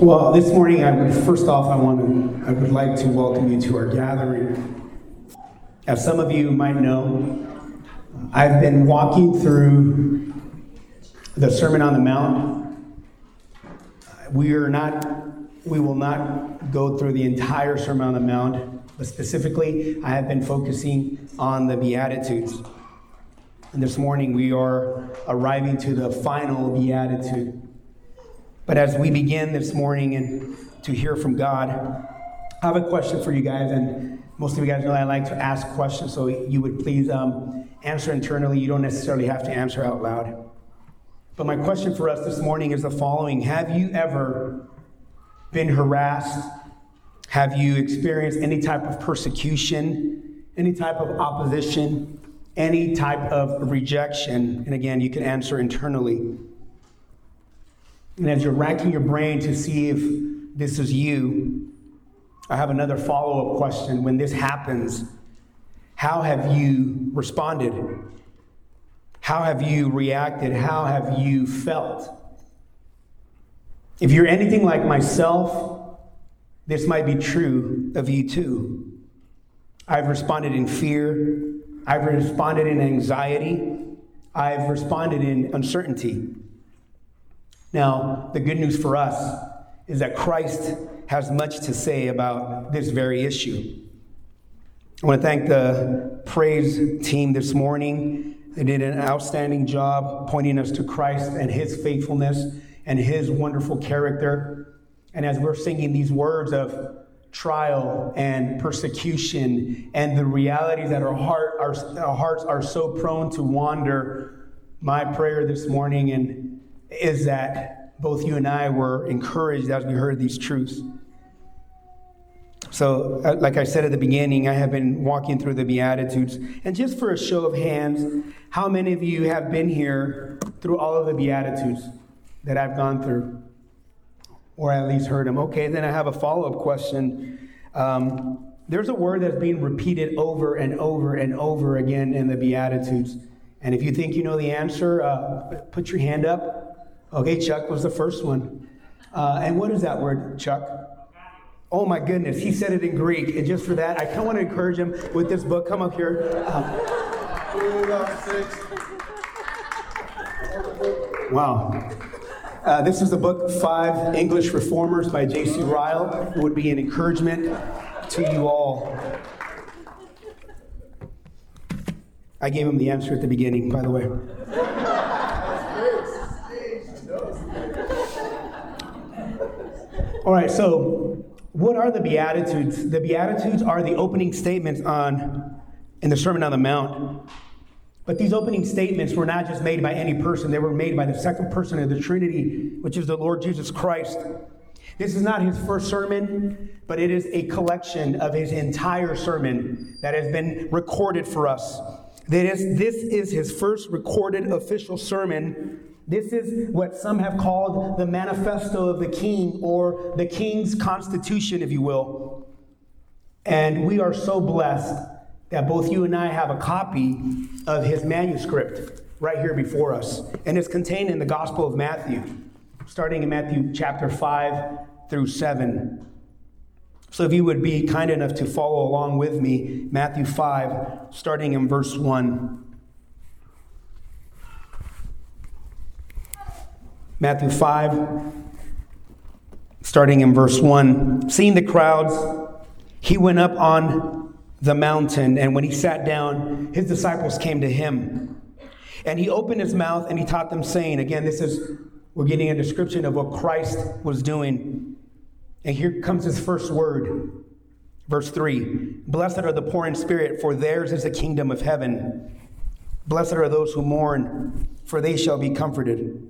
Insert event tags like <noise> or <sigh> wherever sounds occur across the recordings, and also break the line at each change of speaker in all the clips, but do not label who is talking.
Well, this morning, I would first off, I want to, I would like to welcome you to our gathering. As some of you might know, I've been walking through the Sermon on the Mount. We are not, we will not go through the entire Sermon on the Mount, but specifically, I have been focusing on the Beatitudes. And this morning, we are arriving to the final Beatitude. But as we begin this morning and to hear from God, I have a question for you guys. And most of you guys know I like to ask questions, so you would please um, answer internally. You don't necessarily have to answer out loud. But my question for us this morning is the following Have you ever been harassed? Have you experienced any type of persecution, any type of opposition, any type of rejection? And again, you can answer internally. And as you're racking your brain to see if this is you, I have another follow up question. When this happens, how have you responded? How have you reacted? How have you felt? If you're anything like myself, this might be true of you too. I've responded in fear. I've responded in anxiety. I've responded in uncertainty. Now, the good news for us is that Christ has much to say about this very issue. I want to thank the praise team this morning. They did an outstanding job pointing us to Christ and his faithfulness and his wonderful character. And as we're singing these words of trial and persecution and the realities that our, heart, our, our hearts are so prone to wander, my prayer this morning and is that both you and I were encouraged as we heard these truths. So, uh, like I said at the beginning, I have been walking through the Beatitudes. And just for a show of hands, how many of you have been here through all of the Beatitudes that I've gone through? Or at least heard them? Okay, then I have a follow up question. Um, there's a word that's being repeated over and over and over again in the Beatitudes. And if you think you know the answer, uh, put your hand up. Okay, Chuck was the first one. Uh, and what is that word, Chuck? Oh my goodness, he said it in Greek. And just for that, I kind of want to encourage him with this book. Come up here. Um, wow. Uh, this is the book Five English Reformers by J.C. Ryle. It would be an encouragement to you all. I gave him the answer at the beginning, by the way. All right, so what are the Beatitudes? The Beatitudes are the opening statements on in the Sermon on the Mount. But these opening statements were not just made by any person, they were made by the second person of the Trinity, which is the Lord Jesus Christ. This is not his first sermon, but it is a collection of his entire sermon that has been recorded for us. That is, this is his first recorded official sermon this is what some have called the manifesto of the king or the king's constitution, if you will. And we are so blessed that both you and I have a copy of his manuscript right here before us. And it's contained in the Gospel of Matthew, starting in Matthew chapter 5 through 7. So if you would be kind enough to follow along with me, Matthew 5, starting in verse 1. Matthew 5, starting in verse 1. Seeing the crowds, he went up on the mountain, and when he sat down, his disciples came to him. And he opened his mouth and he taught them, saying, Again, this is, we're getting a description of what Christ was doing. And here comes his first word. Verse 3 Blessed are the poor in spirit, for theirs is the kingdom of heaven. Blessed are those who mourn, for they shall be comforted.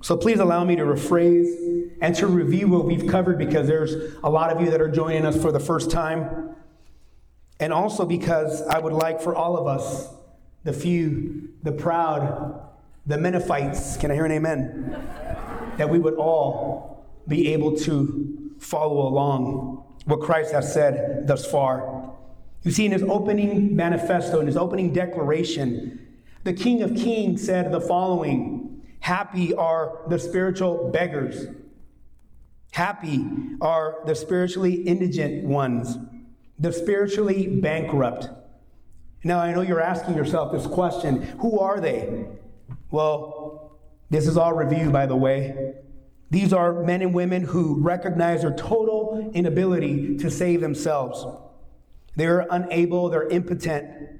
So please allow me to rephrase and to review what we've covered because there's a lot of you that are joining us for the first time. And also because I would like for all of us, the few, the proud, the Menophites, can I hear an amen? That we would all be able to follow along what Christ has said thus far. You see, in his opening manifesto, in his opening declaration, the King of Kings said the following Happy are the spiritual beggars, happy are the spiritually indigent ones, the spiritually bankrupt. Now, I know you're asking yourself this question who are they? Well, this is all review, by the way. These are men and women who recognize their total inability to save themselves. They're unable, they're impotent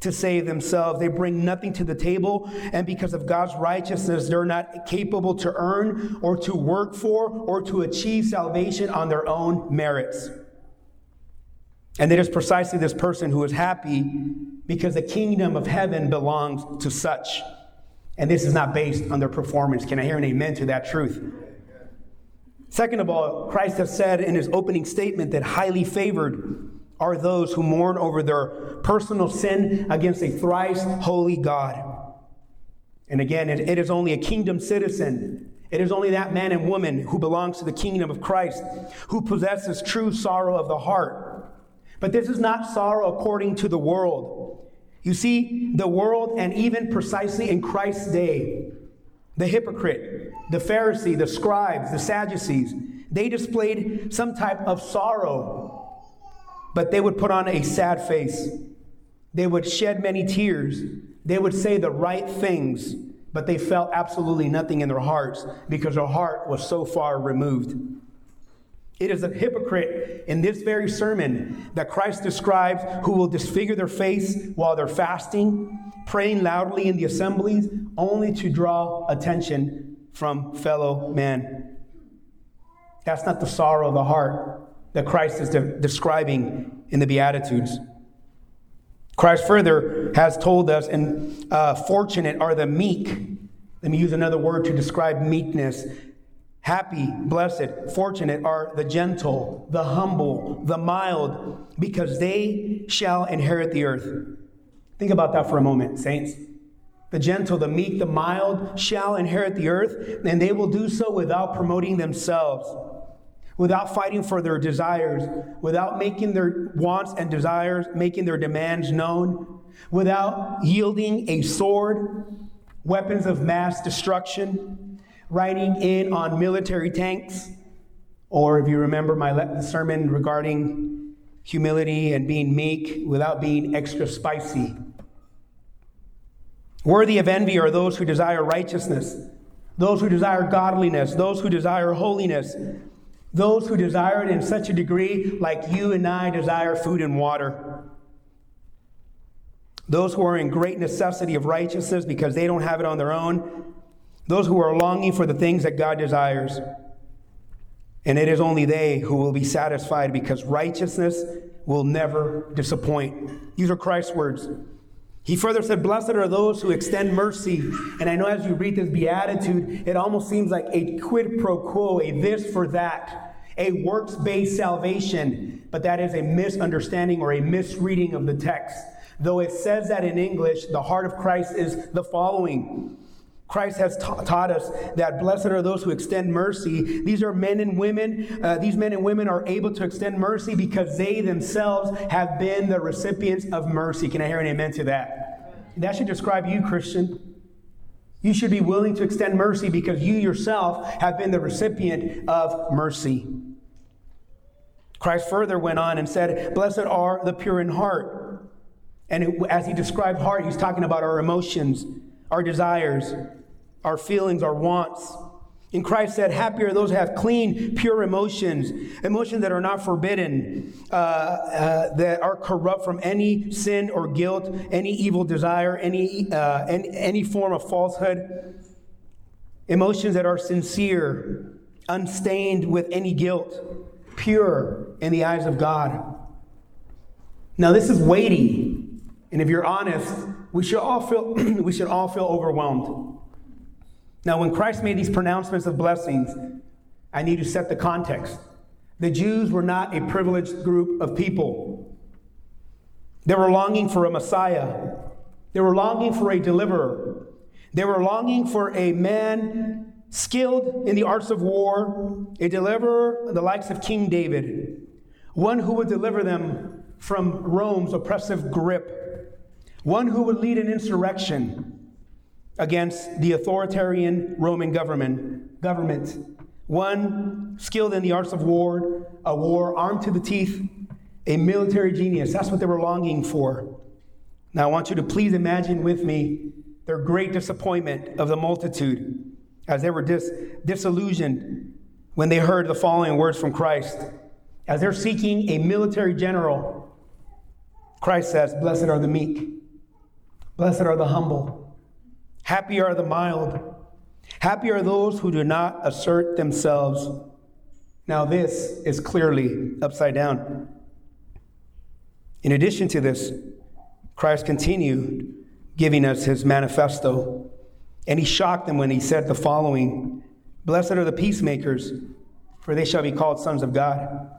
to save themselves. They bring nothing to the table, and because of God's righteousness, they're not capable to earn or to work for or to achieve salvation on their own merits. And it is precisely this person who is happy because the kingdom of heaven belongs to such. And this is not based on their performance. Can I hear an amen to that truth? Second of all, Christ has said in his opening statement that highly favored are those who mourn over their personal sin against a thrice holy God. And again, it, is only a kingdom citizen. It is only that man and woman who belongs to the kingdom of Christ who possesses true sorrow of the heart. But this is not sorrow according to the world. You see, the world, and even precisely in Christ's day, the hypocrite, the Pharisee, the scribes, the Sadducees, they displayed some type of sorrow, but they would put on a sad face. They would shed many tears. They would say the right things, but they felt absolutely nothing in their hearts because their heart was so far removed. It is a hypocrite in this very sermon that Christ describes who will disfigure their face while they're fasting, praying loudly in the assemblies, only to draw attention from fellow men. That's not the sorrow of the heart that Christ is de- describing in the Beatitudes. Christ further has told us, and uh, fortunate are the meek. Let me use another word to describe meekness. Happy, blessed, fortunate are the gentle, the humble, the mild, because they shall inherit the earth. Think about that for a moment, saints. The gentle, the meek, the mild shall inherit the earth, and they will do so without promoting themselves, without fighting for their desires, without making their wants and desires, making their demands known, without yielding a sword, weapons of mass destruction, riding in on military tanks, or if you remember my sermon regarding humility and being meek without being extra spicy. Worthy of envy are those who desire righteousness, those who desire godliness, those who desire holiness, those who desire it in such a degree like you and I desire food and water. Those who are in great necessity of righteousness because they don't have it on their own, those who are longing for the things that God desires. And it is only they who will be satisfied because righteousness will never disappoint. These are Christ's words. He further said, Blessed are those who extend mercy. And I know as you read this beatitude, it almost seems like a quid pro quo, a this for that, a works based salvation. But that is a misunderstanding or a misreading of the text. Though it says that in English, the heart of Christ is the following Christ has ta- taught us that blessed are those who extend mercy. These are men and women. Uh, these men and women are able to extend mercy because they themselves have been the recipients of mercy. Can I hear an amen to that? That should describe you, Christian. You should be willing to extend mercy because you yourself have been the recipient of mercy. Christ further went on and said, Blessed are the pure in heart. And it, as he described heart, he's talking about our emotions, our desires, our feelings, our wants. And Christ said, Happy are those who have clean, pure emotions, emotions that are not forbidden, uh, uh, that are corrupt from any sin or guilt, any evil desire, any, uh, any, any form of falsehood, emotions that are sincere, unstained with any guilt, pure in the eyes of God. Now, this is weighty, and if you're honest, we should all feel, <clears throat> we should all feel overwhelmed. Now, when Christ made these pronouncements of blessings, I need to set the context. The Jews were not a privileged group of people. They were longing for a Messiah. They were longing for a deliverer. They were longing for a man skilled in the arts of war, a deliverer, the likes of King David, one who would deliver them from Rome's oppressive grip, one who would lead an insurrection against the authoritarian Roman government, government, one skilled in the arts of war, a war armed to the teeth, a military genius. That's what they were longing for. Now, I want you to please imagine with me their great disappointment of the multitude as they were dis- disillusioned when they heard the following words from Christ. As they're seeking a military general, Christ says, Blessed are the meek, blessed are the humble, happy are the mild, happy are those who do not assert themselves. Now, this is clearly upside down. In addition to this, Christ continued giving us his manifesto and he shocked them when he said the following Blessed are the peacemakers, for they shall be called sons of God.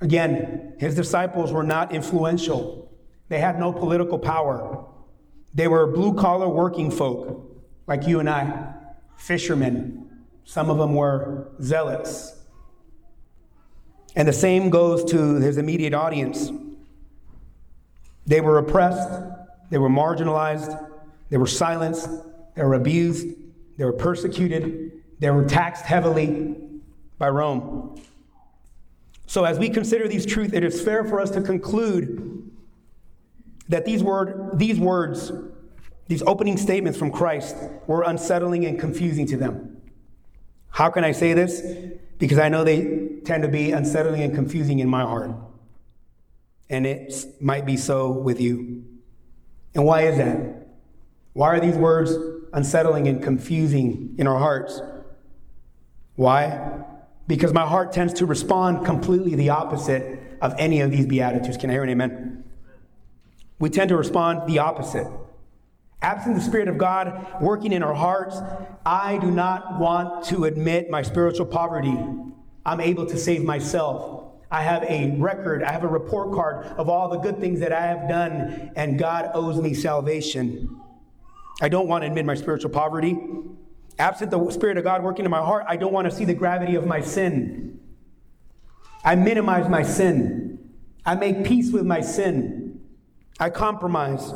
Again, his disciples were not influential, they had no political power. They were blue collar working folk like you and I, fishermen. Some of them were zealots. And the same goes to his immediate audience. They were oppressed, they were marginalized, they were silenced, they were abused, they were persecuted, they were taxed heavily by Rome. So, as we consider these truths, it is fair for us to conclude that these, word, these words, these opening statements from Christ, were unsettling and confusing to them. How can I say this? Because I know they tend to be unsettling and confusing in my heart. And it might be so with you. And why is that? Why are these words unsettling and confusing in our hearts. Why? Because my heart tends to respond completely the opposite of any of these Beatitudes. Can I hear an amen? We tend to respond the opposite. Absent the Spirit of God working in our hearts, I do not want to admit my spiritual poverty. I'm able to save myself. I have a record, I have a report card of all the good things that I have done, and God owes me salvation. I don't want to admit my spiritual poverty. Absent the Spirit of God working in my heart, I don't want to see the gravity of my sin. I minimize my sin. I make peace with my sin. I compromise.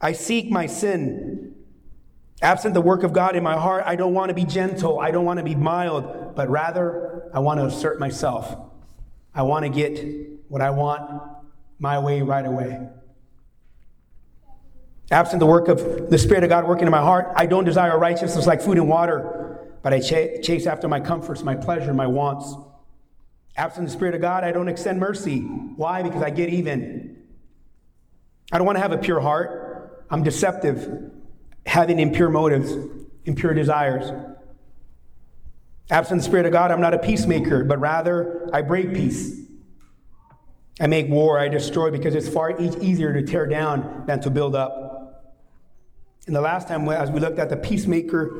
I seek my sin. Absent the work of God in my heart, I don't want to be gentle. I don't want to be mild, but rather, I want to assert myself. I want to get what I want my way right away. Absent the work of the Spirit of God working in my heart, I don't desire righteousness like food and water, but I ch- chase after my comforts, my pleasure, my wants. Absent the Spirit of God, I don't extend mercy. Why? Because I get even. I don't want to have a pure heart. I'm deceptive, having impure motives, impure desires. Absent the Spirit of God, I'm not a peacemaker, but rather I break peace. I make war, I destroy because it's far easier to tear down than to build up. And the last time, as we looked at the peacemaker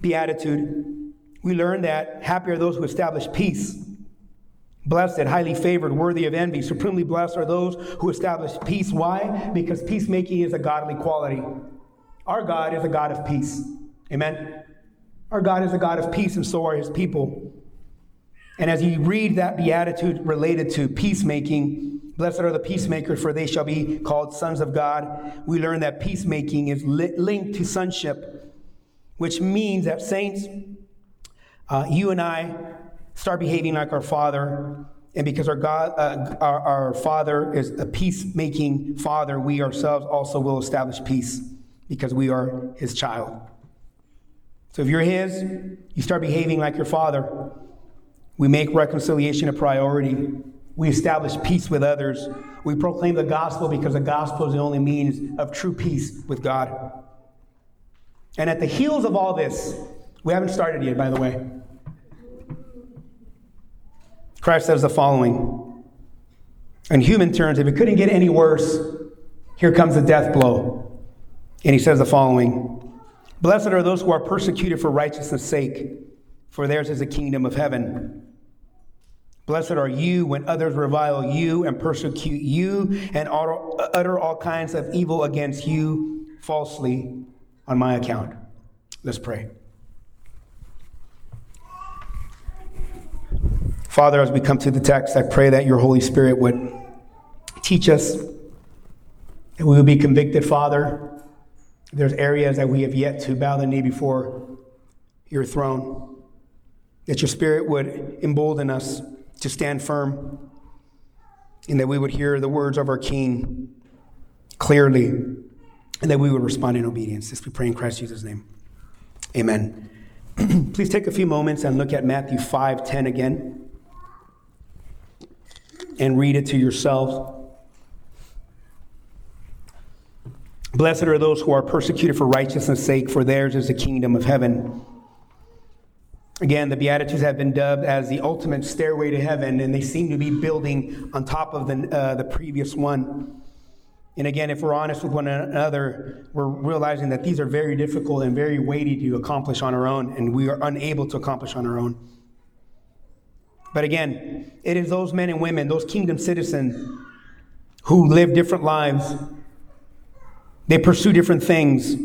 beatitude, we learned that happy are those who establish peace. Blessed, highly favored, worthy of envy, supremely blessed are those who establish peace. Why? Because peacemaking is a godly quality. Our God is a God of peace. Amen? Our God is a God of peace, and so are his people. And as you read that beatitude related to peacemaking, Blessed are the peacemakers, for they shall be called sons of God. We learn that peacemaking is li- linked to sonship, which means that saints, uh, you and I, start behaving like our Father. And because our God, uh, our, our Father is a peacemaking Father, we ourselves also will establish peace because we are His child. So if you're His, you start behaving like your Father. We make reconciliation a priority. We establish peace with others. We proclaim the gospel because the gospel is the only means of true peace with God. And at the heels of all this, we haven't started yet, by the way. Christ says the following In human terms, if it couldn't get any worse, here comes the death blow. And he says the following Blessed are those who are persecuted for righteousness' sake, for theirs is the kingdom of heaven. Blessed are you when others revile you and persecute you and utter all kinds of evil against you falsely on my account. Let's pray. Father, as we come to the text, I pray that your Holy Spirit would teach us, that we would be convicted, Father. There's areas that we have yet to bow the knee before your throne, that your Spirit would embolden us to stand firm, and that we would hear the words of our King clearly, and that we would respond in obedience. This we pray in Christ Jesus' name. Amen. <clears throat> Please take a few moments and look at Matthew 5 10 again and read it to yourselves. Blessed are those who are persecuted for righteousness' sake, for theirs is the kingdom of heaven. Again, the Beatitudes have been dubbed as the ultimate stairway to heaven, and they seem to be building on top of the, uh, the previous one. And again, if we're honest with one another, we're realizing that these are very difficult and very weighty to accomplish on our own, and we are unable to accomplish on our own. But again, it is those men and women, those kingdom citizens, who live different lives. They pursue different things.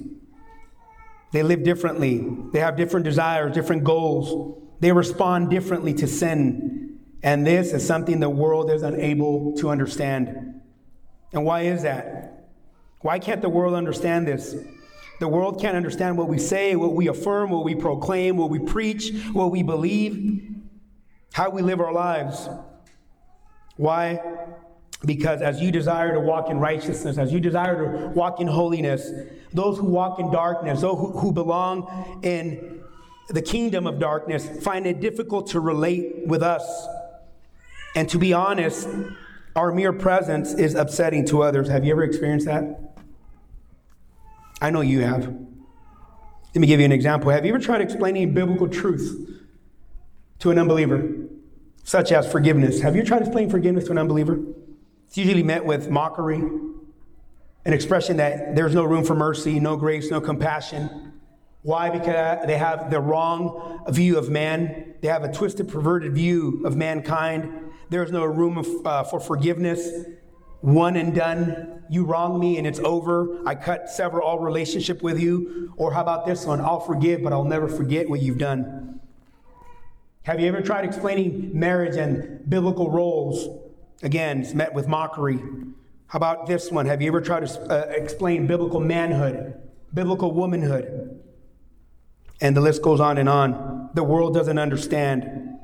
They live differently. They have different desires, different goals. They respond differently to sin. And this is something the world is unable to understand. And why is that? Why can't the world understand this? The world can't understand what we say, what we affirm, what we proclaim, what we preach, what we believe how we live our lives. Why? Because as you desire to walk in righteousness, as you desire to walk in holiness, those who walk in darkness, those who, belong in the kingdom of darkness, find it difficult to relate with us. And to be honest, our mere presence is upsetting to others. Have you ever experienced that? I know you have. Let me give you an example. Have you ever tried explaining biblical truth to an unbeliever, such as forgiveness. Have you tried explaining forgiveness to an unbeliever? It's usually met with mockery, an expression that there's no room for mercy, no grace, no compassion. Why? Because they have the wrong view of man. They have a twisted, perverted view of mankind. There's no room of, uh, for forgiveness. One and done. You wrong me and it's over. I cut sever all relationship with you. Or how about this one? I'll forgive, but I'll never forget what you've done. Have you ever tried explaining marriage and biblical roles? Again, it's met with mockery. How about this one? Have you ever tried to uh, explain biblical manhood, biblical womanhood? And the list goes on and on. The world doesn't understand.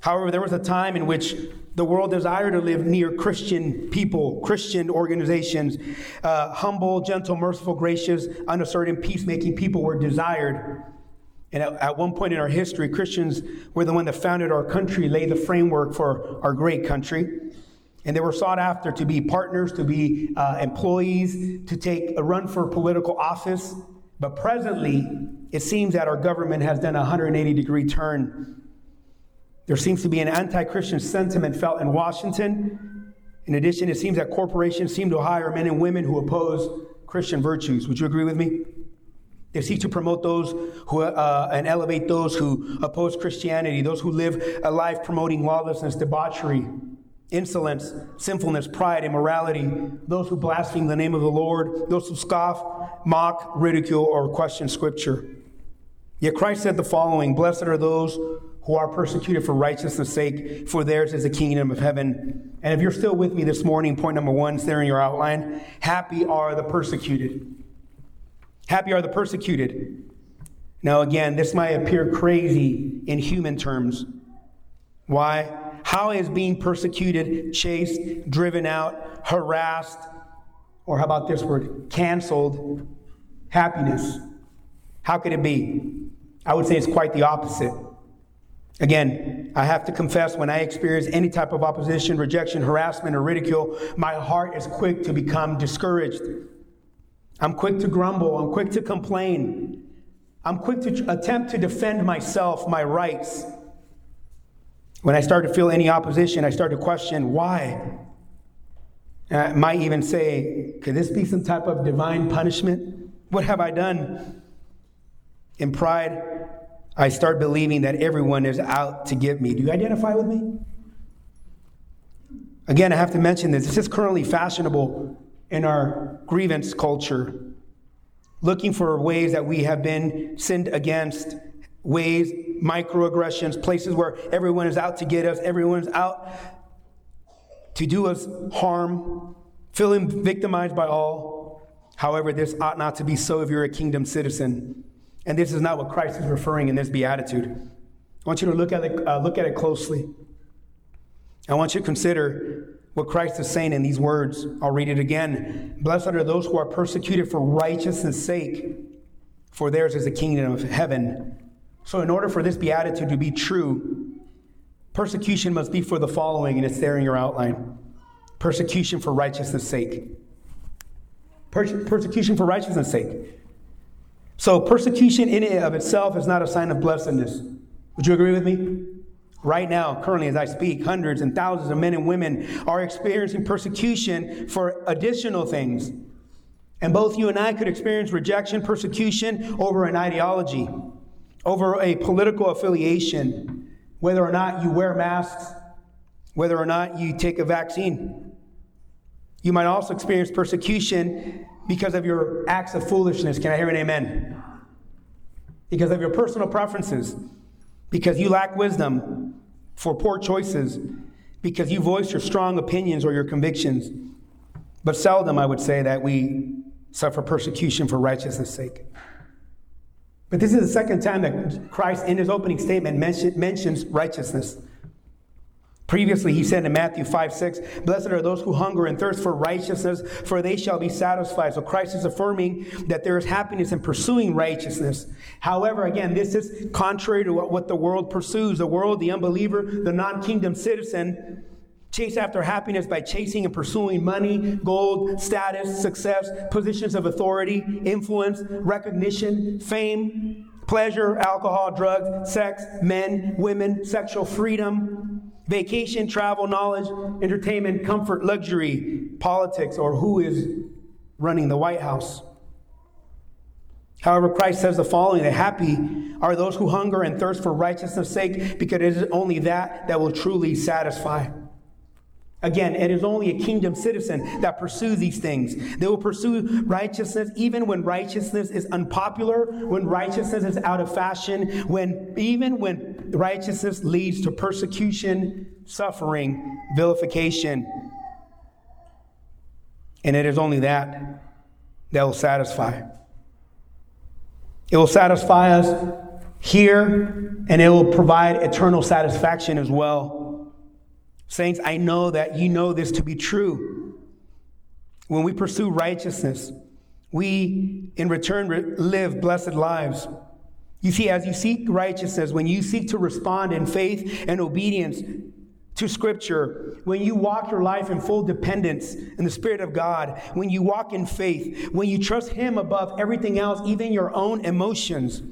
However, there was a time in which the world desired to live near Christian people, Christian organizations. Uh, humble, gentle, merciful, gracious, unassertive, peacemaking people were desired. And at, at, one point in our history, Christians were the one that founded our country, laid the framework for our great country. And they were sought after to be partners, to be uh, employees, to take a run for political office. But presently, it seems that our government has done a 180 degree turn. There seems to be an anti Christian sentiment felt in Washington. In addition, it seems that corporations seem to hire men and women who oppose Christian virtues. Would you agree with me? They seek to promote those who uh, and elevate those who oppose Christianity, those who live a life promoting lawlessness, debauchery, insolence, sinfulness, pride, immorality, those who blaspheme the name of the Lord, those who scoff, mock, ridicule, or question Scripture. Yet Christ said the following Blessed are those who are persecuted for righteousness' sake, for theirs is the kingdom of heaven. And if you're still with me this morning, point number one is there in your outline. Happy are the persecuted. Happy are the persecuted. Now, again, this might appear crazy in human terms. Why? How is being persecuted, chased, driven out, harassed, or how about this word, canceled, happiness? How could it be? I would say it's quite the opposite. Again, I have to confess when I experience any type of opposition, rejection, harassment, or ridicule, my heart is quick to become discouraged. I'm quick to grumble. I'm quick to complain. I'm quick to attempt to defend myself, my rights. When I start to feel any opposition, I start to question why. I might even say, could this be some type of divine punishment? What have I done? In pride, I start believing that everyone is out to get me. Do you identify with me? Again, I have to mention this. This is currently fashionable in our grievance culture, looking for ways that we have been sinned against, ways, microaggressions, places where everyone is out to get us, everyone's out to do us harm, feeling victimized by all. However, this ought not to be so if you're a kingdom citizen. And this is not what Christ is referring in this beatitude. I want you to look at it, uh, look at it closely. I want you to consider what Christ is saying in these words. I'll read it again. Blessed are those who are persecuted for righteousness' sake, for theirs is the kingdom of heaven. So, in order for this beatitude to be true, persecution must be for the following, and it's there in your outline persecution for righteousness' sake. Perse- persecution for righteousness' sake. So, persecution in and of itself is not a sign of blessedness. Would you agree with me? Right now, currently, as I speak, hundreds and thousands of men and women are experiencing persecution for additional things. And both you and I could experience rejection, persecution over an ideology, over a political affiliation, whether or not you wear masks, whether or not you take a vaccine. You might also experience persecution because of your acts of foolishness. Can I hear an amen? Because of your personal preferences because you lack wisdom for poor choices, because you voice your strong opinions or your convictions. But seldom, I would say, that we suffer persecution for righteousness' sake. But this is the second time that Christ, in his opening statement, mention, mentions righteousness. Previously, he said in Matthew 5 6, Blessed are those who hunger and thirst for righteousness, for they shall be satisfied. So Christ is affirming that there is happiness in pursuing righteousness. However, again, this is contrary to what, what the world pursues. The world, the unbeliever, the non kingdom citizen, chase after happiness by chasing and pursuing money, gold, status, success, positions of authority, influence, recognition, fame, pleasure, alcohol, drugs, sex, men, women, sexual freedom vacation, travel, knowledge, entertainment, comfort, luxury, politics, or who is running the White House. However, Christ says the following that happy are those who hunger and thirst for righteousness' sake, because it is only that that will truly satisfy. Again, it is only a kingdom citizen that pursues these things. They will pursue righteousness even when righteousness is unpopular, when righteousness is out of fashion, when even when righteousness leads to persecution, suffering, vilification. And it is only that that will satisfy. It will satisfy us here, and it will provide eternal satisfaction as well. Saints, I know that you know this to be true. When we pursue righteousness, we in return live blessed lives. You see, as you seek righteousness, when you seek to respond in faith and obedience to Scripture, when you walk your life in full dependence in the Spirit of God, when you walk in faith, when you trust Him above everything else, even your own emotions,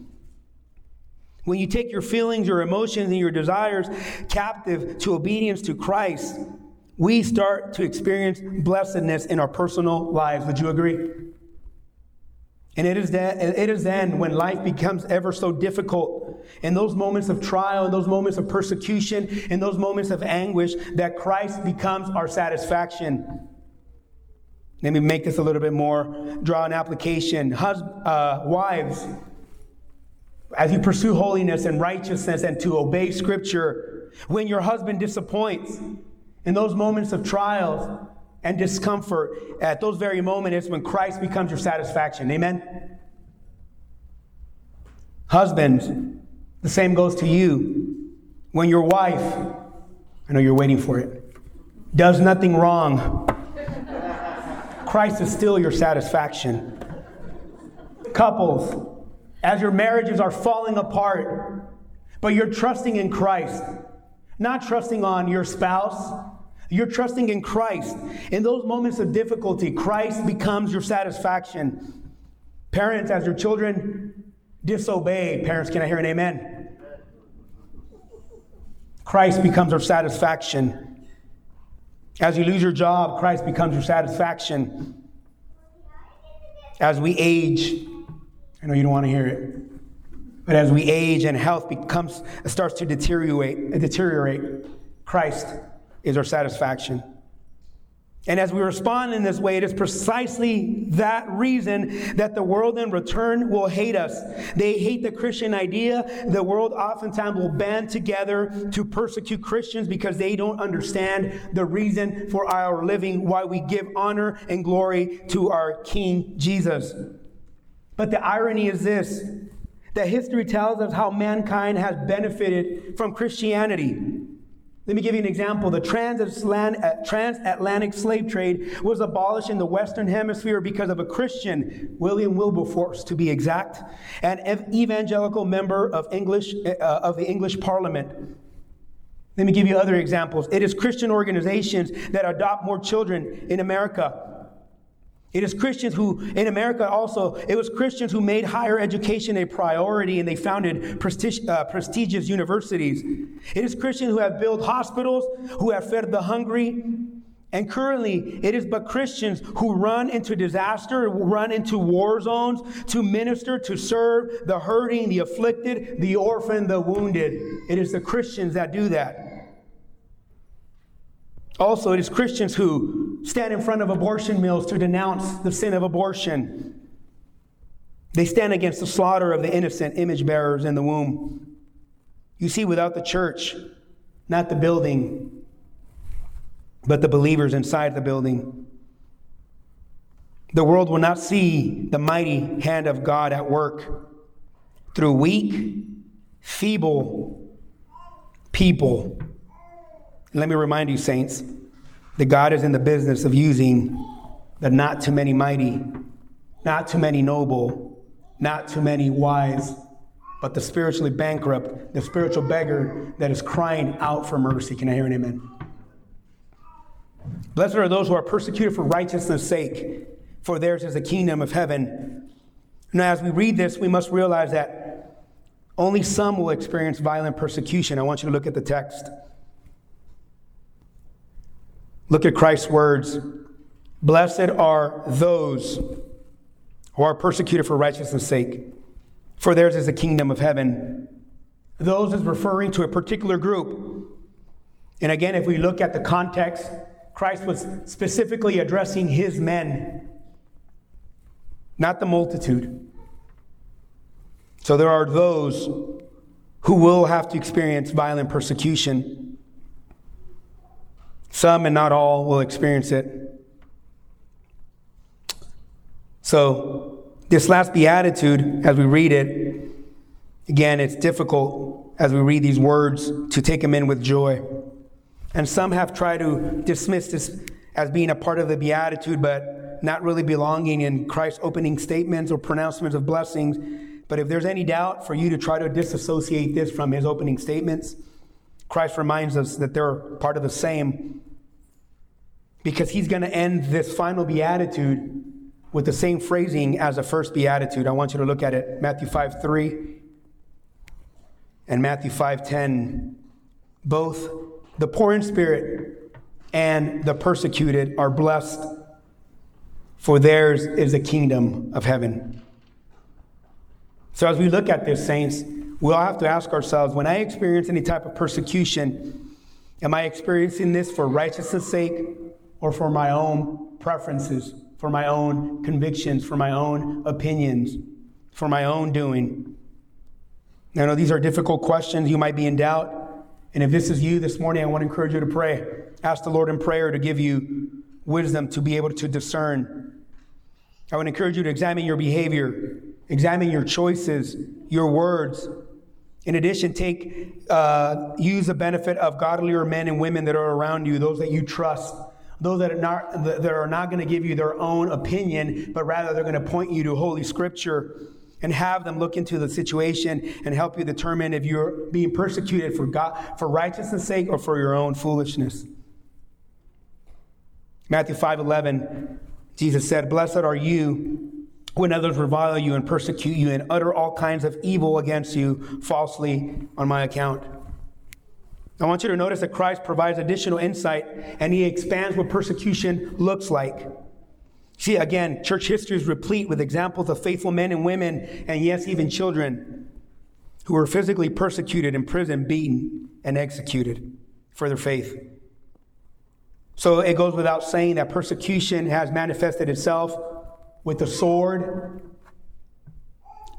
when you take your feelings, your emotions, and your desires captive to obedience to Christ, we start to experience blessedness in our personal lives. Would you agree? And it is, that, it is then when life becomes ever so difficult, in those moments of trial, in those moments of persecution, in those moments of anguish, that Christ becomes our satisfaction. Let me make this a little bit more, draw an application. Hus- uh, wives, as you pursue holiness and righteousness and to obey Scripture, when your husband disappoints in those moments of trials and discomfort, at those very moments when Christ becomes your satisfaction. Amen? Husbands, the same goes to you. When your wife, I know you're waiting for it, does nothing wrong, Christ is still your satisfaction. Couples, as your marriages are falling apart, but you're trusting in Christ, not trusting on your spouse. You're trusting in Christ. In those moments of difficulty, Christ becomes your satisfaction. Parents, as your children disobey, parents, can I hear an amen? Christ becomes our satisfaction. As you lose your job, Christ becomes your satisfaction. As we age, I know you don't want to hear it. But as we age and health becomes starts to deteriorate, deteriorate, Christ is our satisfaction. And as we respond in this way, it is precisely that reason that the world in return will hate us. They hate the Christian idea. The world oftentimes will band together to persecute Christians because they don't understand the reason for our living, why we give honor and glory to our King Jesus. But the irony is this that history tells us how mankind has benefited from Christianity. Let me give you an example. The uh, transatlantic slave trade was abolished in the Western Hemisphere because of a Christian, William Wilberforce to be exact, an evangelical member of, English, uh, of the English Parliament. Let me give you other examples. It is Christian organizations that adopt more children in America. It is Christians who, in America also, it was Christians who made higher education a priority and they founded uh, prestigious universities. It is Christians who have built hospitals, who have fed the hungry. And currently, it is but Christians who run into disaster, run into war zones to minister, to serve the hurting, the afflicted, the orphan, the wounded. It is the Christians that do that. Also, it is Christians who stand in front of abortion mills to denounce the sin of abortion. They stand against the slaughter of the innocent image bearers in the womb. You see, without the church, not the building, but the believers inside the building, the world will not see the mighty hand of God at work through weak, feeble people let me remind you, saints, that God is in the business of using the not too many mighty, not too many noble, not too many wise, but the spiritually bankrupt, the spiritual beggar that is crying out for mercy. Can I hear an amen? Blessed are those who are persecuted for righteousness' sake, for theirs is the kingdom of heaven. Now, as we read this, we must realize that only some will experience violent persecution. I want you to look at the text. Look at Christ's words Blessed are those who are persecuted for righteousness' sake, for theirs is the kingdom of heaven. Those is referring to a particular group. And again, if we look at the context, Christ was specifically addressing his men, not the multitude. So there are those who will have to experience violent persecution. Some and not all will experience it. So, this last beatitude, as we read it, again, it's difficult as we read these words to take them in with joy. And some have tried to dismiss this as being a part of the beatitude, but not really belonging in Christ's opening statements or pronouncements of blessings. But if there's any doubt for you to try to disassociate this from his opening statements, Christ reminds us that they're part of the same because he's going to end this final beatitude with the same phrasing as the first beatitude. I want you to look at it Matthew 5 3 and Matthew 5 10. Both the poor in spirit and the persecuted are blessed, for theirs is the kingdom of heaven. So, as we look at this, saints, we'll have to ask ourselves when I experience any type of persecution, am I experiencing this for righteousness' sake or for my own preferences, for my own convictions, for my own opinions, for my own doing? I know these are difficult questions. You might be in doubt. And if this is you this morning, I want to encourage you to pray. Ask the Lord in prayer to give you wisdom to be able to discern. I would encourage you to examine your behavior, examine your choices, your words. In addition, take uh, use the benefit of godlier men and women that are around you, those that you trust, those that are not, that are not going to give you their own opinion, but rather they're going to point you to Holy Scripture and have them look into the situation and help you determine if you're being persecuted for God, for righteousness' sake or for your own foolishness. Matthew 5:11, Jesus said, "Blessed are you when others revile you and persecute you and utter all kinds of evil against you falsely on my account." I want you to notice that Christ provides additional insight and he expands what persecution looks like. See, again, church history is replete with examples of faithful men and women, and yes, even children, who were physically persecuted, imprisoned, beaten, and executed for their faith. So it goes without saying that persecution has manifested itself with the sword.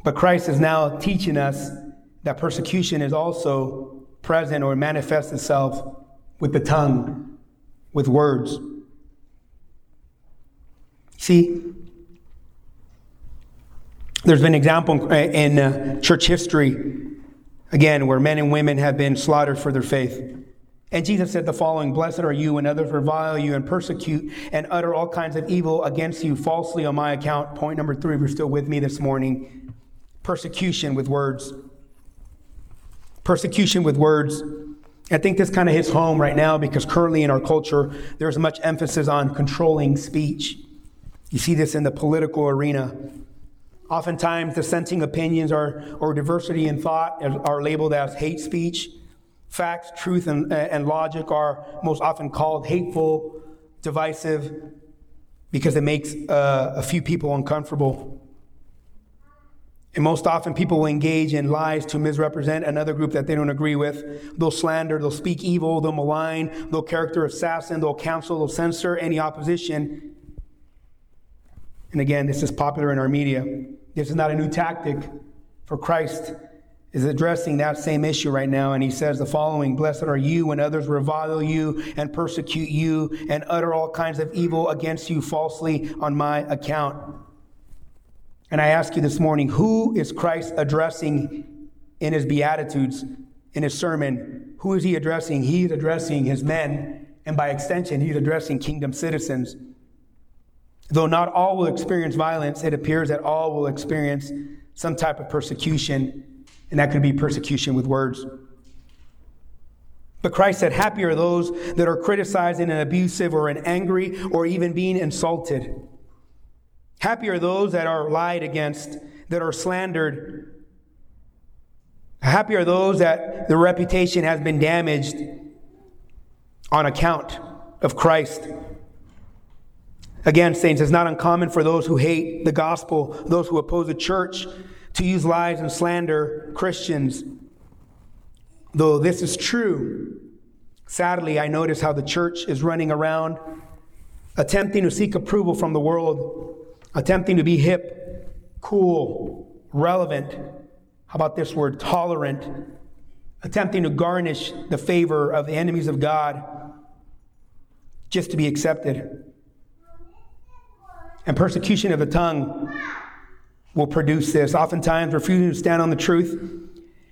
But Christ is now teaching us that persecution is also present or manifests itself with the tongue, with words. See, there's been an example in uh, church history, again, where men and women have been slaughtered for their faith. And Jesus said the following Blessed are you when others revile you and persecute and utter all kinds of evil against you falsely on my account. Point number three, if you're still with me this morning persecution with words. Persecution with words. I think this kind of hits home right now because currently in our culture, there's much emphasis on controlling speech. You see this in the political arena. Oftentimes, dissenting opinions are, or diversity in thought are labeled as hate speech. Facts, truth, and, and logic are most often called hateful, divisive, because it makes uh, a few people uncomfortable. And most often, people will engage in lies to misrepresent another group that they don't agree with. They'll slander, they'll speak evil, they'll malign, they'll character assassin, they'll counsel, they'll censor any opposition. And again, this is popular in our media. This is not a new tactic for Christ is addressing that same issue right now, and he says the following Blessed are you when others revile you and persecute you and utter all kinds of evil against you falsely on my account. And I ask you this morning, who is Christ addressing in his Beatitudes, in his sermon? Who is he addressing? He's addressing his men, and by extension, he's addressing kingdom citizens. Though not all will experience violence, it appears that all will experience some type of persecution and that could be persecution with words. But Christ said, Happy are those that are criticizing and abusive or an angry or even being insulted. Happy are those that are lied against, that are slandered. Happy are those that their reputation has been damaged on account of Christ. Again, saints, it's not uncommon for those who hate the gospel, those who oppose the church, to use lies and slander Christians. Though this is true, sadly, I notice how the church is running around attempting to seek approval from the world, attempting to be hip, cool, relevant. How about this word, tolerant? Attempting to garnish the favor of the enemies of God just to be accepted. And persecution of the tongue will produce this. Oftentimes, refusing to stand on the truth,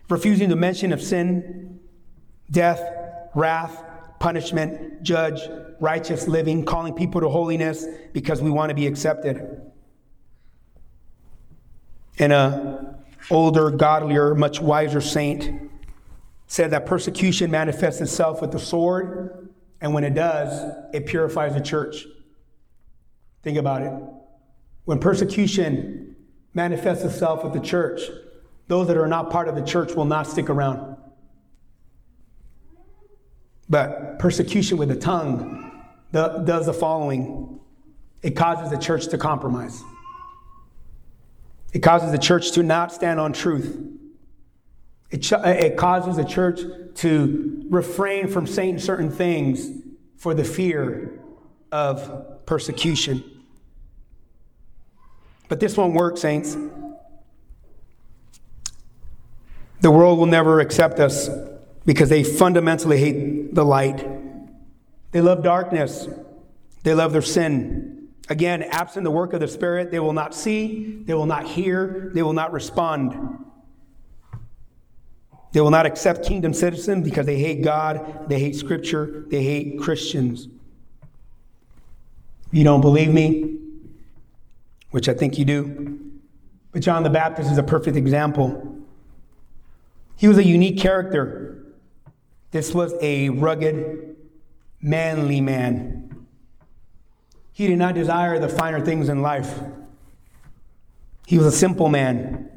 refusing to mention of sin, death, wrath, punishment, judge, righteous living, calling people to holiness because we want to be accepted. And a older, godlier, much wiser saint said that persecution manifests itself with the sword, and when it does, it purifies the church. Think about it. When persecution manifests itself with the church. Those that are not part of the church will not stick around. But persecution with the tongue does the following it causes the church to compromise, it causes the church to not stand on truth. It, ch- it causes the church to refrain from saying certain things for the fear of persecution. But this won't work, saints. The world will never accept us because they fundamentally hate the light. They love darkness. They love their sin. Again, absent the work of the Spirit, they will not see, they will not hear, they will not respond. They will not accept kingdom citizens because they hate God, they hate Scripture, they hate Christians. You don't believe me, which I think you do. But John the Baptist is a perfect example. He was a unique character. This was a rugged, manly man. He did not desire the finer things in life. He was a simple man.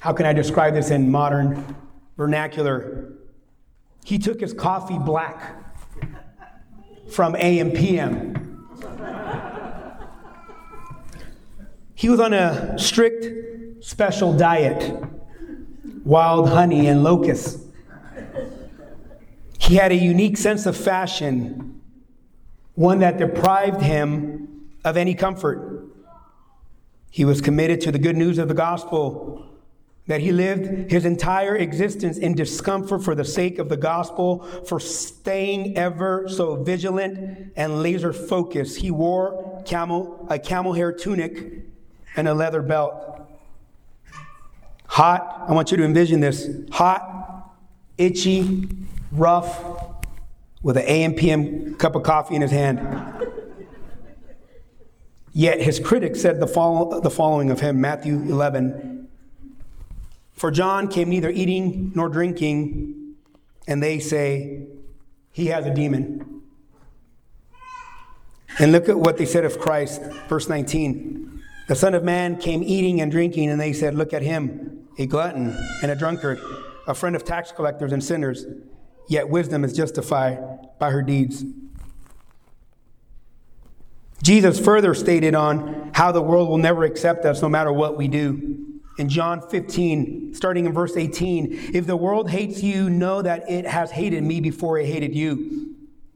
How can I describe this in modern vernacular? He took his coffee black from AM He was on a strict special diet wild honey and locusts. He had a unique sense of fashion, one that deprived him of any comfort. He was committed to the good news of the gospel, that he lived his entire existence in discomfort for the sake of the gospel, for staying ever so vigilant and laser focused. He wore camel, a camel hair tunic and a leather belt. Hot, I want you to envision this hot, itchy, rough, with an AM PM cup of coffee in his hand. Yet his critics said the, follow, the following of him Matthew 11 For John came neither eating nor drinking, and they say, He has a demon. And look at what they said of Christ, verse 19. The Son of Man came eating and drinking, and they said, Look at him, a glutton and a drunkard, a friend of tax collectors and sinners. Yet wisdom is justified by her deeds. Jesus further stated on how the world will never accept us no matter what we do. In John 15, starting in verse 18, if the world hates you, know that it has hated me before it hated you.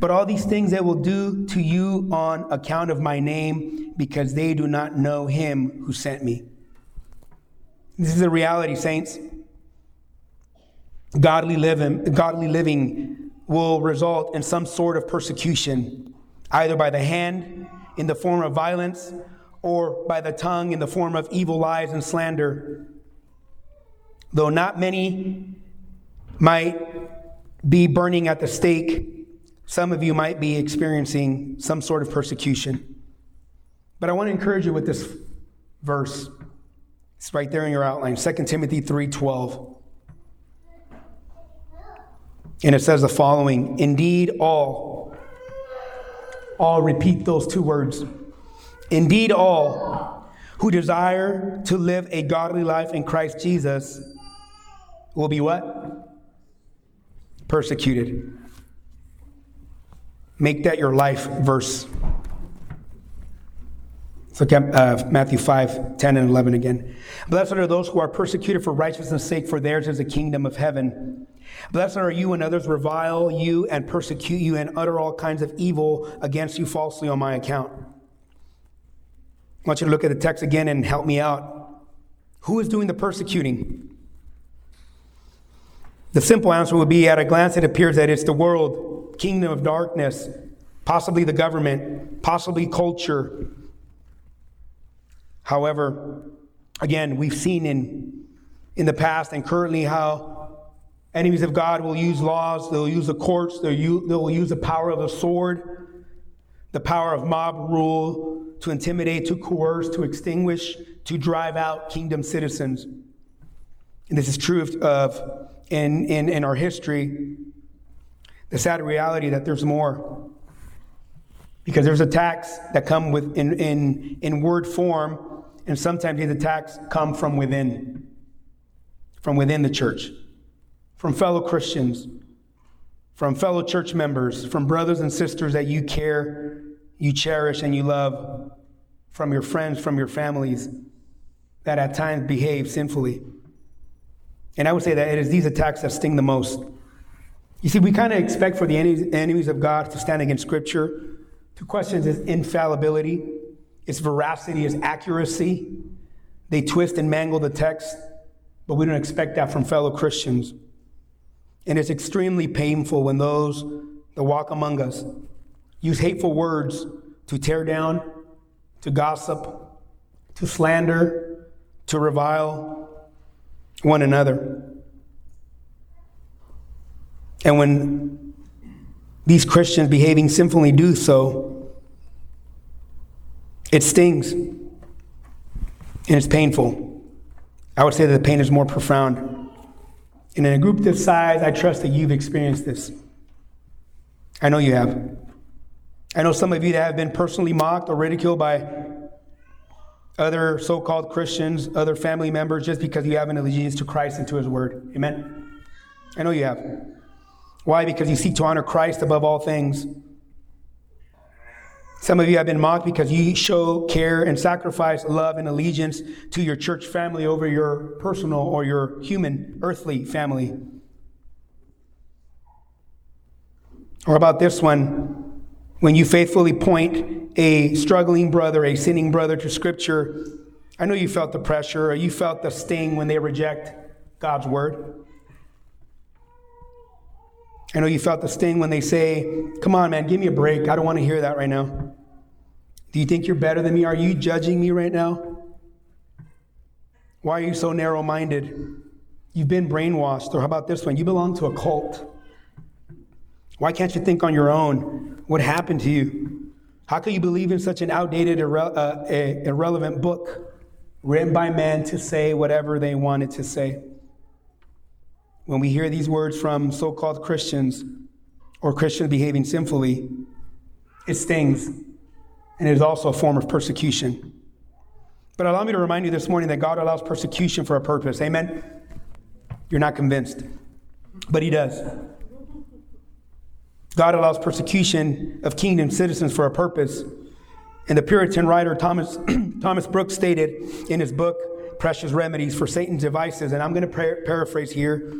But all these things they will do to you on account of my name, because they do not know him who sent me. This is the reality, saints. Godly living, godly living will result in some sort of persecution, either by the hand, in the form of violence, or by the tongue in the form of evil lies and slander. Though not many might be burning at the stake some of you might be experiencing some sort of persecution. But I want to encourage you with this verse. It's right there in your outline, 2 Timothy 3:12. And it says the following, indeed all all repeat those two words. Indeed all who desire to live a godly life in Christ Jesus will be what? Persecuted. Make that your life verse. At uh, Matthew 5, 10 and 11 again. Blessed are those who are persecuted for righteousness' sake, for theirs is the kingdom of heaven. Blessed are you when others revile you and persecute you and utter all kinds of evil against you falsely on my account. I want you to look at the text again and help me out. Who is doing the persecuting? The simple answer would be at a glance, it appears that it's the world kingdom of darkness, possibly the government, possibly culture. However, again, we've seen in, in the past and currently how enemies of God will use laws, they'll use the courts, they'll use, they'll use the power of the sword, the power of mob rule to intimidate, to coerce, to extinguish, to drive out kingdom citizens. And this is true of, of in, in, in our history the sad reality that there's more. Because there's attacks that come with in, in, in word form, and sometimes these attacks come from within, from within the church, from fellow Christians, from fellow church members, from brothers and sisters that you care, you cherish, and you love, from your friends, from your families that at times behave sinfully. And I would say that it is these attacks that sting the most. You see, we kind of expect for the enemies of God to stand against Scripture to question its infallibility, its veracity, its accuracy. They twist and mangle the text, but we don't expect that from fellow Christians. And it's extremely painful when those that walk among us use hateful words to tear down, to gossip, to slander, to revile one another. And when these Christians behaving sinfully do so, it stings and it's painful. I would say that the pain is more profound. And in a group this size, I trust that you've experienced this. I know you have. I know some of you that have been personally mocked or ridiculed by other so called Christians, other family members, just because you have an allegiance to Christ and to His Word. Amen? I know you have. Why? Because you seek to honor Christ above all things. Some of you have been mocked because you show care and sacrifice love and allegiance to your church family over your personal or your human, earthly family. Or about this one, when you faithfully point a struggling brother, a sinning brother to Scripture, I know you felt the pressure or you felt the sting when they reject God's word. I know you felt the sting when they say, Come on, man, give me a break. I don't want to hear that right now. Do you think you're better than me? Are you judging me right now? Why are you so narrow minded? You've been brainwashed. Or how about this one? You belong to a cult. Why can't you think on your own? What happened to you? How can you believe in such an outdated, irre- uh, irrelevant book written by men to say whatever they wanted to say? When we hear these words from so called Christians or Christians behaving sinfully, it stings. And it is also a form of persecution. But allow me to remind you this morning that God allows persecution for a purpose. Amen? You're not convinced, but He does. God allows persecution of kingdom citizens for a purpose. And the Puritan writer Thomas, <clears throat> Thomas Brooks stated in his book, Precious Remedies for Satan's Devices, and I'm going to par- paraphrase here,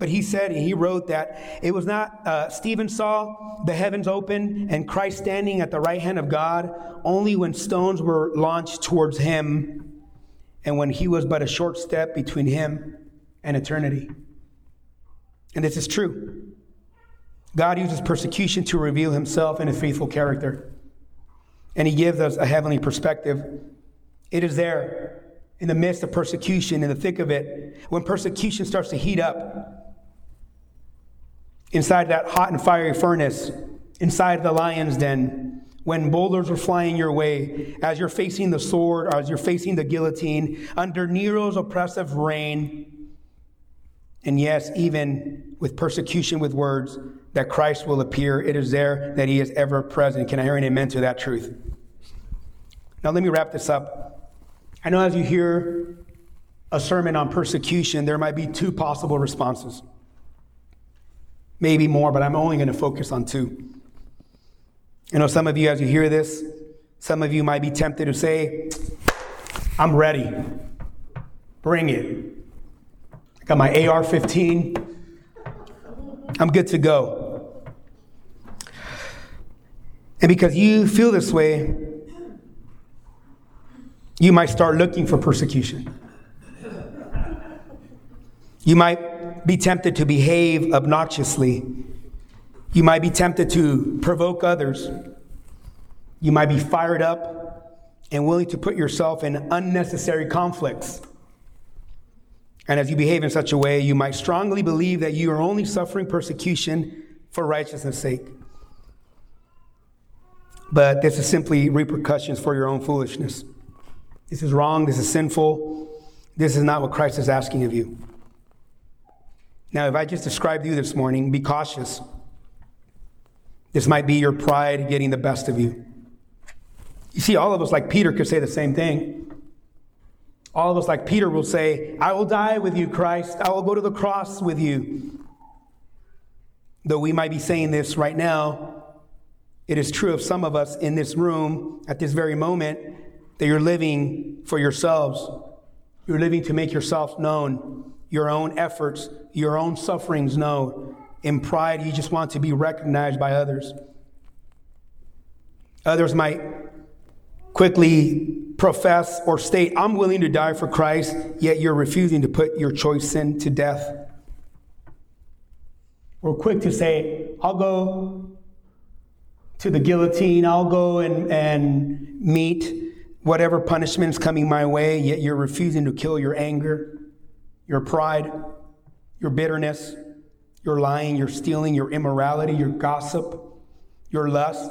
but he said, he wrote that it was not, uh, Stephen saw the heavens open and Christ standing at the right hand of God only when stones were launched towards him and when he was but a short step between him and eternity. And this is true. God uses persecution to reveal himself and his faithful character. And he gives us a heavenly perspective. It is there in the midst of persecution, in the thick of it, when persecution starts to heat up inside that hot and fiery furnace, inside the lion's den, when boulders are flying your way, as you're facing the sword, as you're facing the guillotine, under Nero's oppressive reign, and yes, even with persecution with words, that Christ will appear. It is there that he is ever present. Can I hear an amen to that truth? Now, let me wrap this up. I know as you hear a sermon on persecution, there might be two possible responses. Maybe more, but I'm only going to focus on two. You know, some of you, as you hear this, some of you might be tempted to say, I'm ready. Bring it. I got my AR 15. I'm good to go. And because you feel this way, you might start looking for persecution. You might be tempted to behave obnoxiously. You might be tempted to provoke others. You might be fired up and willing to put yourself in unnecessary conflicts. And as you behave in such a way, you might strongly believe that you are only suffering persecution for righteousness' sake. But this is simply repercussions for your own foolishness. This is wrong. This is sinful. This is not what Christ is asking of you. Now, if I just described you this morning, be cautious. This might be your pride getting the best of you. You see, all of us, like Peter, could say the same thing. All of us, like Peter, will say, I will die with you, Christ. I will go to the cross with you. Though we might be saying this right now, it is true of some of us in this room at this very moment that you're living for yourselves. You're living to make yourself known, your own efforts, your own sufferings known. In pride, you just want to be recognized by others. Others might quickly profess or state, I'm willing to die for Christ, yet you're refusing to put your choice sin to death. We're quick to say, I'll go to the guillotine, I'll go and, and meet whatever punishment is coming my way, yet you're refusing to kill your anger, your pride, your bitterness, your lying, your stealing, your immorality, your gossip, your lust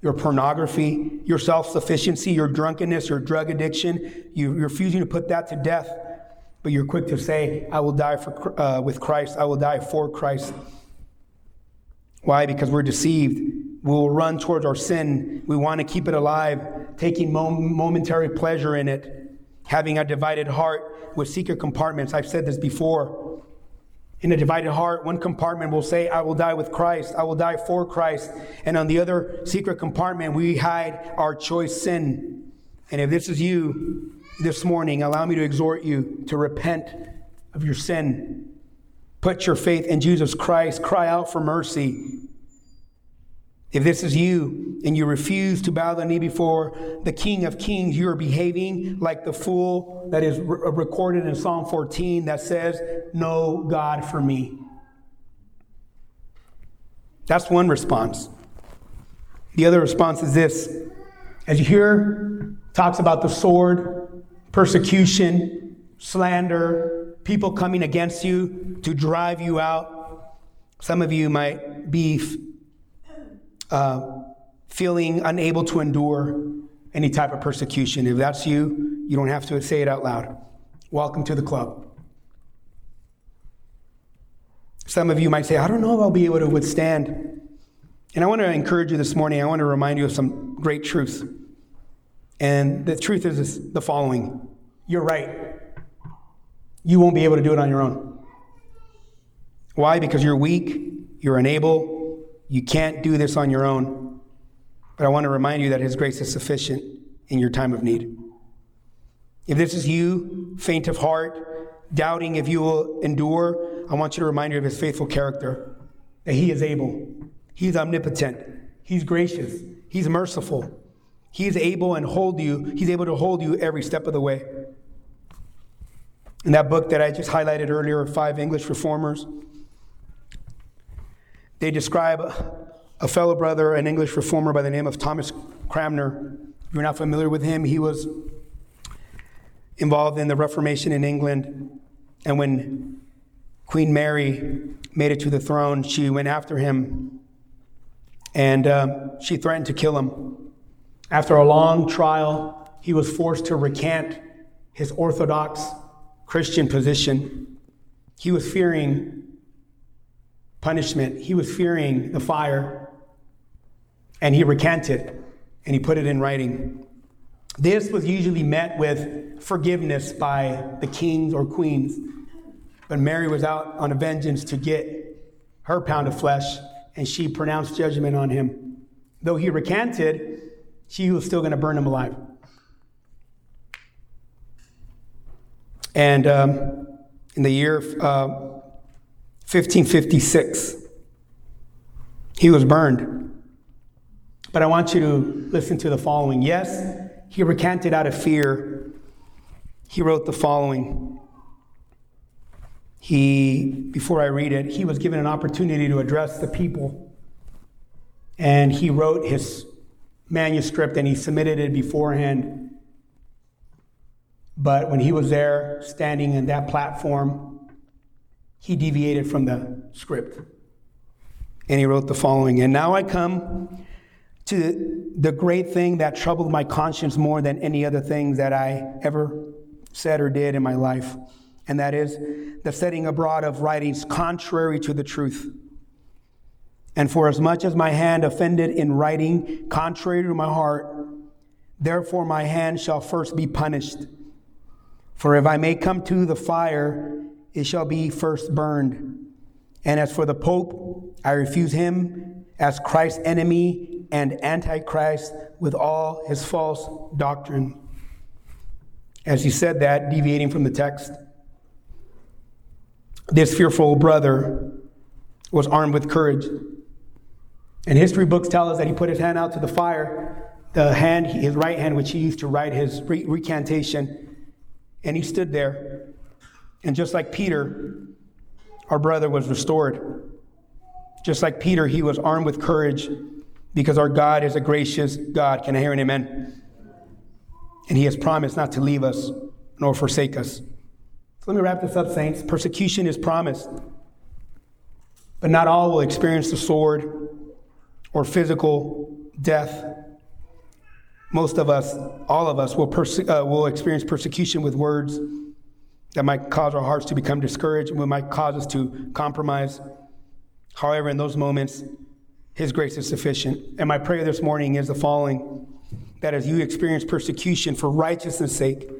your pornography, your self sufficiency, your drunkenness, your drug addiction. You, are refusing to put that to death, but you're quick to say, I will die for, uh, with Christ, I will die for Christ. Why? Because we're deceived. We will run towards our sin. We want to keep it alive, taking momentary pleasure in it, having a divided heart with secret compartments. I've said this before. In a divided heart, one compartment will say, I will die with Christ, I will die for Christ. And on the other secret compartment, we hide our choice sin. And if this is you this morning, allow me to exhort you to repent of your sin. Put your faith in Jesus Christ. Cry out for mercy. If this is you and you refuse to bow the knee before the King of Kings, you are behaving like the fool that is re- uh, recorded in Psalm 14 that says, No God for me. That's one response. The other response is this as you hear talks about the sword, persecution, slander, people coming against you to drive you out, some of you might be uh, feeling unable to endure any type of persecution. If that's you, you don't have to say it out loud. Welcome to the club. Some of you might say, I don't know if I'll be able to withstand. And I want to encourage you this morning, I want to remind you of some great truths. And the truth is the following You're right. You won't be able to do it on your own. Why? Because you're weak, you're unable, you can't do this on your own. But I want to remind you that His grace is sufficient in your time of need. If this is you, faint of heart, doubting if you will endure, I want you to remind you of His faithful character, that He is able, He's omnipotent, He's gracious, He's merciful. He's able and hold you, He's able to hold you every step of the way. In that book that I just highlighted earlier, Five English Reformers, they describe a fellow brother, an English reformer by the name of Thomas Cranmer. If you're not familiar with him, he was involved in the Reformation in England. And when Queen Mary made it to the throne, she went after him and uh, she threatened to kill him. After a long trial, he was forced to recant his Orthodox Christian position. He was fearing punishment. He was fearing the fire, and he recanted and he put it in writing. This was usually met with forgiveness by the kings or queens. But Mary was out on a vengeance to get her pound of flesh, and she pronounced judgment on him. Though he recanted, she was still going to burn him alive. And um, in the year uh, 1556. He was burned. But I want you to listen to the following. Yes, he recanted out of fear. He wrote the following. He, before I read it, he was given an opportunity to address the people. And he wrote his manuscript and he submitted it beforehand. But when he was there, standing in that platform, he deviated from the script. And he wrote the following And now I come to the great thing that troubled my conscience more than any other things that I ever said or did in my life. And that is the setting abroad of writings contrary to the truth. And for as much as my hand offended in writing contrary to my heart, therefore my hand shall first be punished. For if I may come to the fire, it shall be first burned. And as for the Pope, I refuse him as Christ's enemy and antichrist with all his false doctrine. As he said that, deviating from the text, this fearful brother was armed with courage. And history books tell us that he put his hand out to the fire, the hand, his right hand, which he used to write his recantation, and he stood there and just like Peter, our brother was restored. Just like Peter, he was armed with courage because our God is a gracious God. Can I hear an amen? And he has promised not to leave us nor forsake us. So let me wrap this up, saints. Persecution is promised, but not all will experience the sword or physical death. Most of us, all of us, will, perse- uh, will experience persecution with words that might cause our hearts to become discouraged, what might cause us to compromise. However, in those moments, His grace is sufficient. And my prayer this morning is the following that as you experience persecution for righteousness' sake,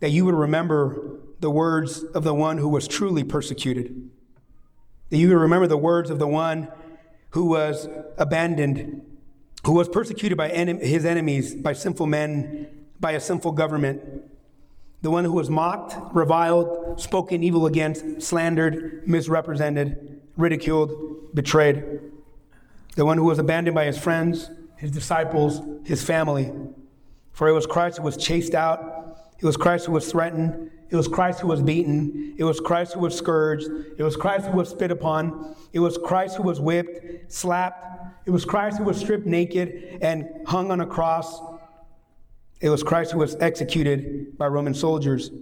that you would remember the words of the one who was truly persecuted. That you would remember the words of the one who was abandoned, who was persecuted by his enemies, by sinful men, by a sinful government. The one who was mocked, reviled, spoken evil against, slandered, misrepresented, ridiculed, betrayed. The one who was abandoned by his friends, his disciples, his family. For it was Christ who was chased out, it was Christ who was threatened, it was Christ who was beaten, it was Christ who was scourged, it was Christ who was spit upon, it was Christ who was whipped, slapped, it was Christ who was stripped naked and hung on a cross. It was Christ who was executed by Roman soldiers.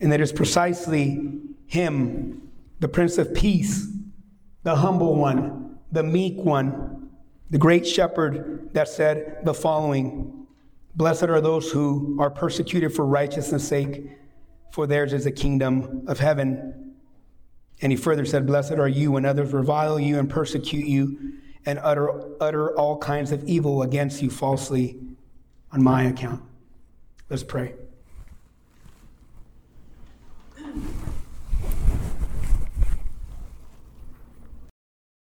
And it is precisely Him, the Prince of Peace, the humble one, the meek one, the great shepherd that said the following Blessed are those who are persecuted for righteousness' sake, for theirs is the kingdom of heaven. And he further said, Blessed are you when others revile you and persecute you and utter, utter all kinds of evil against you falsely on my account. Let's pray.